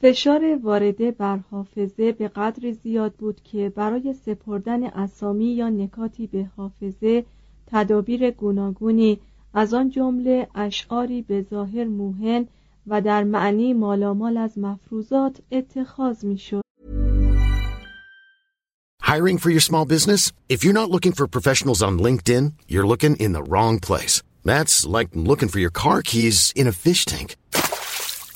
فشار وارده بر حافظه به قدری زیاد بود که برای سپردن اسامی یا نکاتی به حافظه تدابیر گوناگونی از آن جمله اشعاری به ظاهر موهن و در معنی مالامال از مفروضات اتخاذ می‌شد. Hiring for your small business? If you're not looking for professionals on LinkedIn, you're looking in the wrong place. That's like looking for your car keys in a fish tank.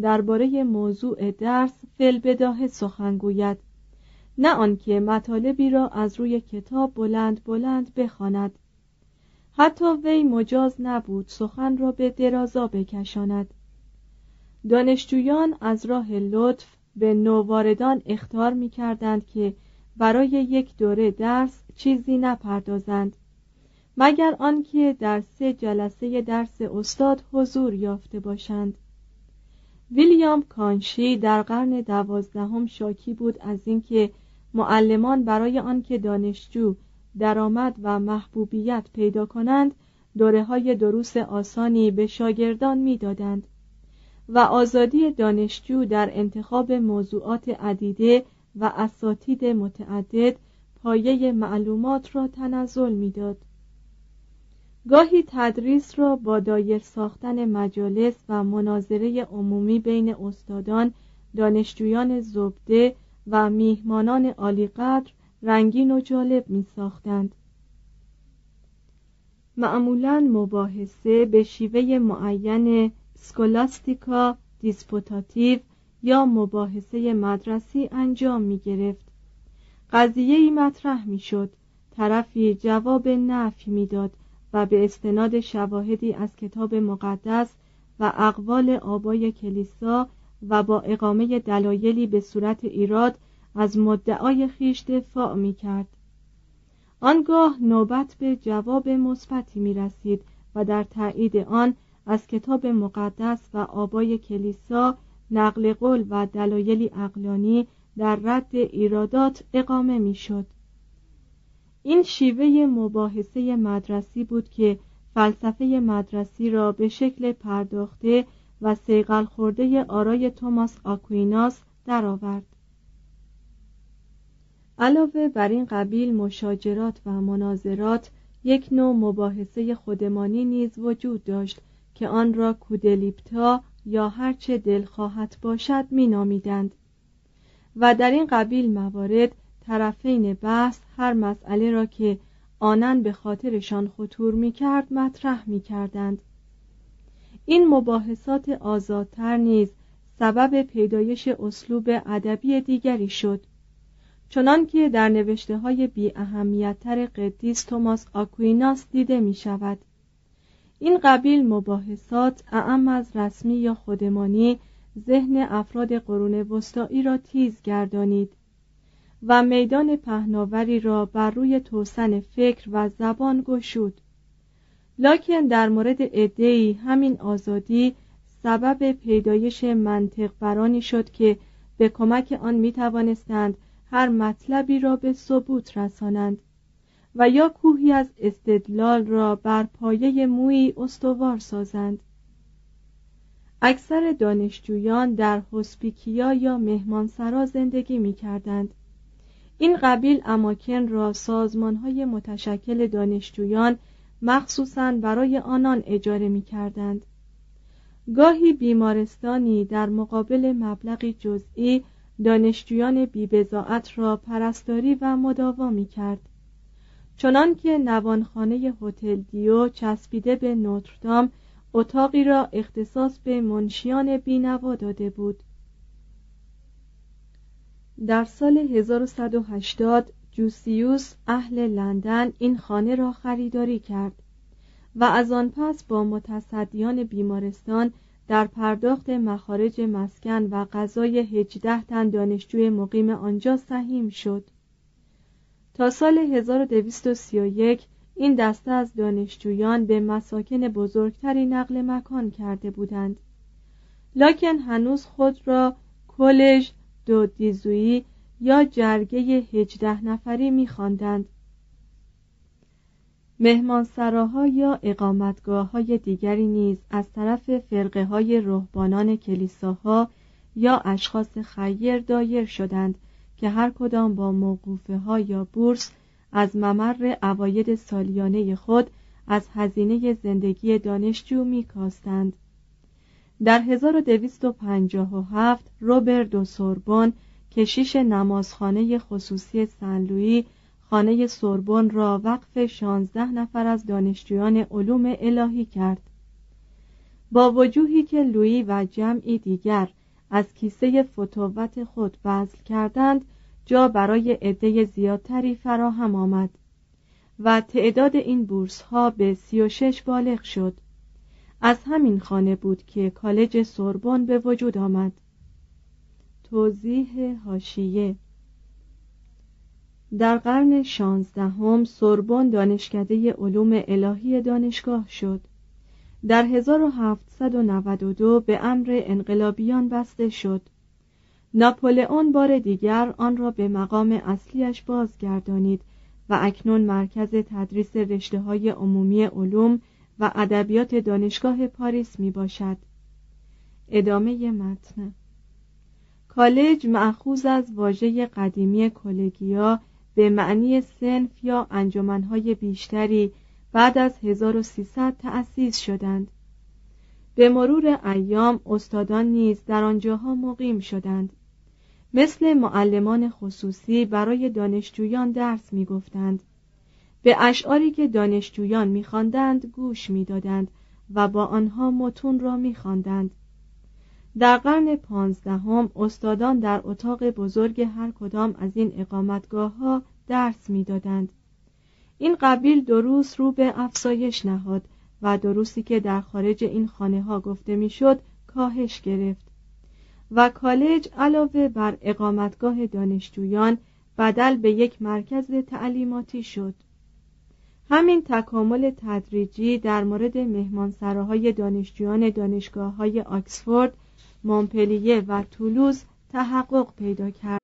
درباره موضوع درس فلبداه سخن گوید. نه آنکه مطالبی را از روی کتاب بلند بلند بخواند. حتی وی مجاز نبود سخن را به درازا بکشاند. دانشجویان از راه لطف به نوواردان اختار می کردند که برای یک دوره درس چیزی نپردازند. مگر آنکه در سه جلسه درس استاد حضور یافته باشند. ویلیام کانشی در قرن دوازدهم شاکی بود از اینکه معلمان برای آنکه دانشجو درآمد و محبوبیت پیدا کنند دوره های دروس آسانی به شاگردان می‌دادند و آزادی دانشجو در انتخاب موضوعات عدیده و اساتید متعدد پایه معلومات را تنزل می‌داد. گاهی تدریس را با دایر ساختن مجالس و مناظره عمومی بین استادان دانشجویان زبده و میهمانان عالیقدر رنگین و جالب می ساختند. معمولا مباحثه به شیوه معین scholastica disputatio یا مباحثه مدرسی انجام می گرفت قضیه ای مطرح می شد طرفی جواب نفی می‌داد. و به استناد شواهدی از کتاب مقدس و اقوال آبای کلیسا و با اقامه دلایلی به صورت ایراد از مدعای خیش دفاع می کرد. آنگاه نوبت به جواب مثبتی می رسید و در تایید آن از کتاب مقدس و آبای کلیسا نقل قول و دلایلی اقلانی در رد ایرادات اقامه می شد. این شیوه مباحثه مدرسی بود که فلسفه مدرسی را به شکل پرداخته و سیقل خورده آرای توماس آکویناس درآورد. علاوه بر این قبیل مشاجرات و مناظرات یک نوع مباحثه خودمانی نیز وجود داشت که آن را کودلیپتا یا هرچه دل خواهد باشد مینامیدند و در این قبیل موارد طرفین بحث هر مسئله را که آنن به خاطرشان خطور می کرد مطرح می کردند. این مباحثات آزادتر نیز سبب پیدایش اسلوب ادبی دیگری شد. چنان که در نوشته های بی اهمیتتر قدیس توماس آکویناس دیده می شود این قبیل مباحثات اعم از رسمی یا خودمانی ذهن افراد قرون وسطایی را تیز گردانید. و میدان پهناوری را بر روی توسن فکر و زبان گشود لکن در مورد ادهی همین آزادی سبب پیدایش منطق برانی شد که به کمک آن می توانستند هر مطلبی را به ثبوت رسانند و یا کوهی از استدلال را بر پایه موی استوار سازند اکثر دانشجویان در هسپیکیا یا مهمانسرا زندگی می کردند. این قبیل اماکن را سازمان های متشکل دانشجویان مخصوصا برای آنان اجاره می کردند. گاهی بیمارستانی در مقابل مبلغی جزئی دانشجویان بیبزاعت را پرستاری و مداوا می کرد. چنان که نوانخانه هتل دیو چسبیده به نوتردام اتاقی را اختصاص به منشیان بینوا داده بود در سال 1180 جوسیوس اهل لندن این خانه را خریداری کرد و از آن پس با متصدیان بیمارستان در پرداخت مخارج مسکن و غذای هجده تن دانشجوی مقیم آنجا سهیم شد. تا سال 1231 این دسته از دانشجویان به مساکن بزرگتری نقل مکان کرده بودند. لکن هنوز خود را کلژ دو دیزویی یا جرگه هجده نفری میخواندند مهمانسراها یا اقامتگاه های دیگری نیز از طرف فرقه های رهبانان کلیساها یا اشخاص خیر دایر شدند که هر کدام با موقوفه ها یا بورس از ممر اواید سالیانه خود از هزینه زندگی دانشجو می کاستند. در 1257 روبر دو سوربون کشیش نمازخانه خصوصی سن خانه سوربون را وقف 16 نفر از دانشجویان علوم الهی کرد. با وجوهی که لویی و جمعی دیگر از کیسه فتووت خود بذل کردند جا برای عده زیادتری فراهم آمد و تعداد این بورس ها به 36 بالغ شد از همین خانه بود که کالج سوربن به وجود آمد. توضیح هاشیه در قرن شانزدهم سوربن دانشکده علوم الهی دانشگاه شد. در 1792 به امر انقلابیان بسته شد. ناپولئون بار دیگر آن را به مقام اصلیش بازگردانید و اکنون مرکز تدریس رشته های عمومی علوم و ادبیات دانشگاه پاریس می باشد ادامه متن. کالج معخوز از واژه قدیمی کلگیا به معنی سنف یا انجمنهای بیشتری بعد از 1300 تأسیس شدند. به مرور ایام استادان نیز در آنجاها مقیم شدند. مثل معلمان خصوصی برای دانشجویان درس می‌گفتند. به اشعاری که دانشجویان میخواندند گوش می‌دادند و با آنها متون را میخواندند. در قرن پانزدهم استادان در اتاق بزرگ هر کدام از این اقامتگاه ها درس می‌دادند. این قبیل دروس رو به افزایش نهاد و دروسی که در خارج این خانه ها گفته می‌شد کاهش گرفت و کالج علاوه بر اقامتگاه دانشجویان بدل به یک مرکز تعلیماتی شد. همین تکامل تدریجی در مورد مهمانسراهای دانشجویان دانشگاه های آکسفورد، مونپلیه و تولوز تحقق پیدا کرد.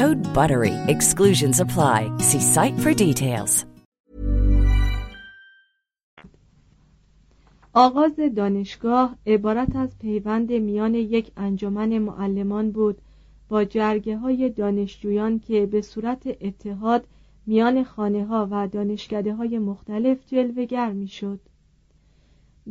Code BUTTERY. Exclusions apply. See site for details. آغاز دانشگاه عبارت از پیوند میان یک انجمن معلمان بود با جرگه های دانشجویان که به صورت اتحاد میان خانه ها و دانشکده های مختلف جلوگر می شد.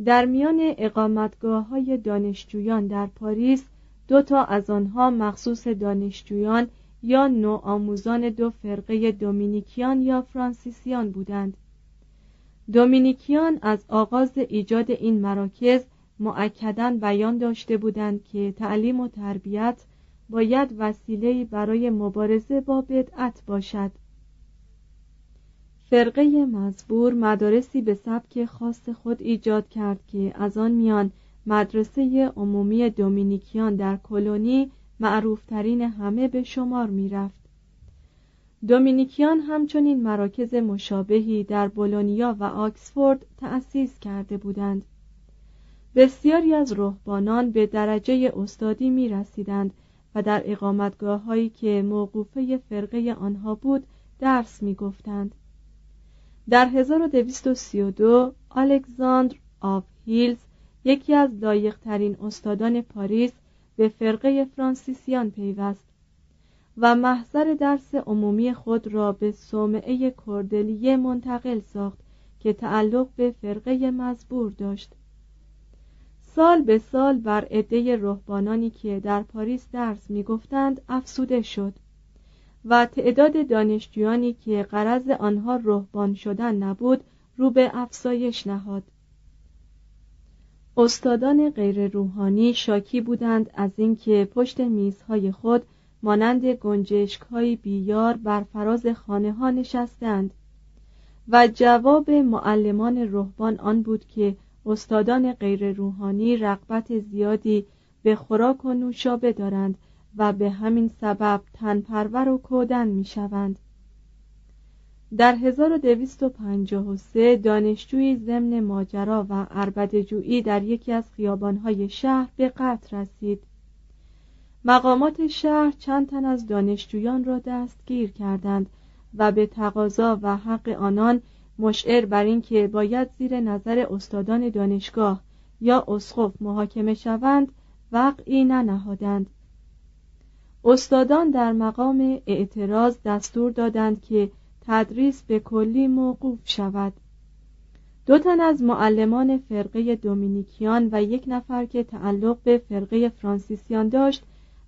در میان اقامتگاه های دانشجویان در پاریس دو تا از آنها مخصوص دانشجویان یا نوآموزان دو فرقه دومینیکیان یا فرانسیسیان بودند. دومینیکیان از آغاز ایجاد این مراکز معکدا بیان داشته بودند که تعلیم و تربیت باید وسیله برای مبارزه با بدعت باشد. فرقه مزبور مدارسی به سبک خاص خود ایجاد کرد که از آن میان مدرسه عمومی دومینیکیان در کلونی معروفترین همه به شمار می رفت. دومینیکیان همچنین مراکز مشابهی در بولونیا و آکسفورد تأسیس کرده بودند. بسیاری از رهبانان به درجه استادی می رسیدند و در اقامتگاه هایی که موقوفه فرقه آنها بود درس می گفتند. در 1232 الکساندر آف هیلز یکی از لایقترین استادان پاریس به فرقه فرانسیسیان پیوست و محضر درس عمومی خود را به صومعه کردلیه منتقل ساخت که تعلق به فرقه مزبور داشت. سال به سال بر عده رهبانانی که در پاریس درس می‌گفتند افزوده شد و تعداد دانشجویانی که قرض آنها رهبان شدن نبود رو به افزایش نهاد. استادان غیر روحانی شاکی بودند از اینکه پشت میزهای خود مانند گنجشک های بیار بر فراز خانه ها نشستند و جواب معلمان رهبان آن بود که استادان غیر روحانی رغبت زیادی به خوراک و نوشابه دارند و به همین سبب تنپرور و کودن می شوند. در 1253 دانشجویی ضمن ماجرا و عربدجویی در یکی از خیابانهای شهر به قتل رسید. مقامات شهر چند تن از دانشجویان را دستگیر کردند و به تقاضا و حق آنان مشعر بر اینکه باید زیر نظر استادان دانشگاه یا اسقف محاکمه شوند وقعی ننهادند. استادان در مقام اعتراض دستور دادند که تدریس به کلی موقوف شود. دو تن از معلمان فرقه دومینیکیان و یک نفر که تعلق به فرقه فرانسیسیان داشت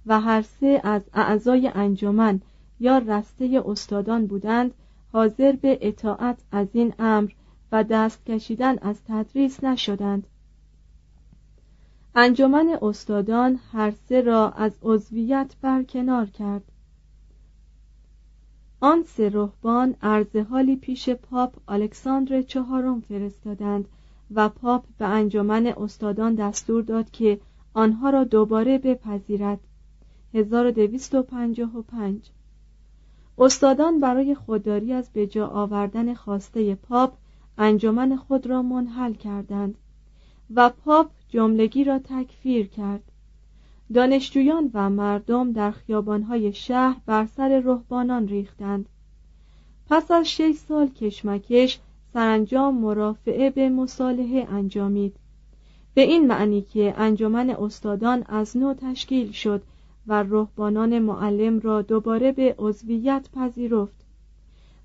و هر سه از اعضای انجمن یا رسته استادان بودند حاضر به اطاعت از این امر و دست کشیدن از تدریس نشدند. انجمن استادان هر سه را از عضویت برکنار کرد. آن سه رهبان عرض حالی پیش پاپ الکساندر چهارم فرستادند و پاپ به انجمن استادان دستور داد که آنها را دوباره بپذیرد. 1255 استادان برای خودداری از بجا آوردن خواسته پاپ انجمن خود را منحل کردند و پاپ جملگی را تکفیر کرد. دانشجویان و مردم در خیابانهای شهر بر سر رهبانان ریختند. پس از شش سال کشمکش سرانجام مرافعه به مصالحه انجامید. به این معنی که انجمن استادان از نو تشکیل شد و رهبانان معلم را دوباره به عضویت پذیرفت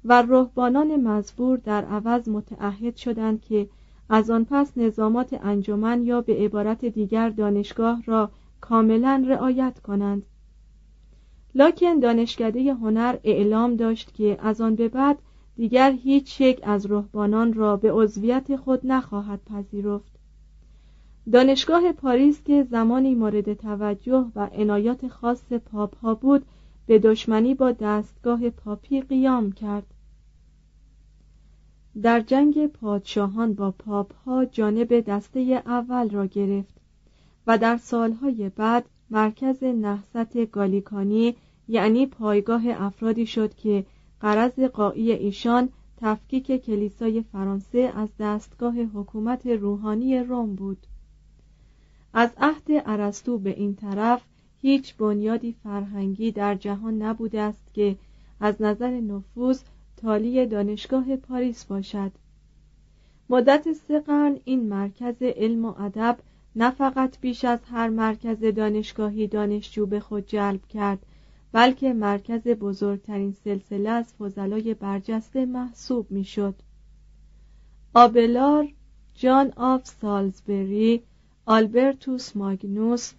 و رهبانان مزبور در عوض متعهد شدند که از آن پس نظامات انجمن یا به عبارت دیگر دانشگاه را کاملا رعایت کنند. لکن دانشکده هنر اعلام داشت که از آن به بعد دیگر هیچ یک از رهبانان را به عضویت خود نخواهد پذیرفت. دانشگاه پاریس که زمانی مورد توجه و عنایات خاص پاپ ها بود به دشمنی با دستگاه پاپی قیام کرد. در جنگ پادشاهان با پاپ ها جانب دسته اول را گرفت. و در سالهای بعد مرکز نهضت گالیکانی یعنی پایگاه افرادی شد که قرض قایی ایشان تفکیک کلیسای فرانسه از دستگاه حکومت روحانی روم بود. از عهد ارسطو به این طرف هیچ بنیادی فرهنگی در جهان نبوده است که از نظر نفوذ تالی دانشگاه پاریس باشد. مدت سه قرن این مرکز علم و ادب نه فقط بیش از هر مرکز دانشگاهی دانشجو به خود جلب کرد بلکه مرکز بزرگترین سلسله از فضلای برجسته محسوب می‌شد. آبلار، جان آف سالزبری، آلبرتوس ماگنوس،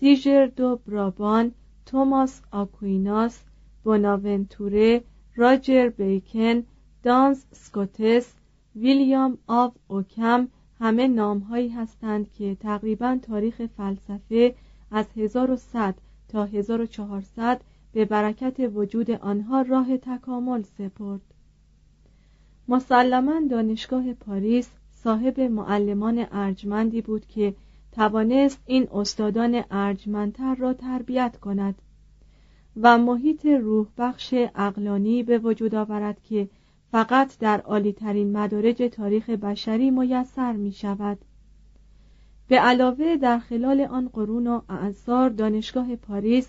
سیژر دو برابان، توماس آکویناس، بوناونتوره، راجر بیکن، دانس سکوتس، ویلیام آف اوکم همه نامهایی هستند که تقریبا تاریخ فلسفه از 1100 تا 1400 به برکت وجود آنها راه تکامل سپرد. مسلما دانشگاه پاریس صاحب معلمان ارجمندی بود که توانست این استادان ارجمندتر را تربیت کند و محیط روح بخش اقلانی به وجود آورد که فقط در عالیترین مدارج تاریخ بشری میسر می شود به علاوه در خلال آن قرون و اعثار دانشگاه پاریس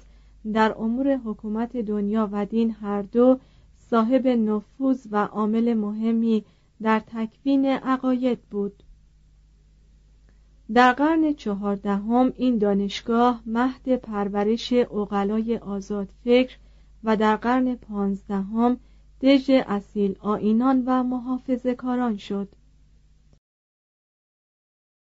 در امور حکومت دنیا و دین هر دو صاحب نفوذ و عامل مهمی در تکوین عقاید بود. در قرن چهاردهم این دانشگاه مهد پرورش اقلای آزاد فکر و در قرن پانزدهم دژ اصیل آینان و محافظه کاران شد.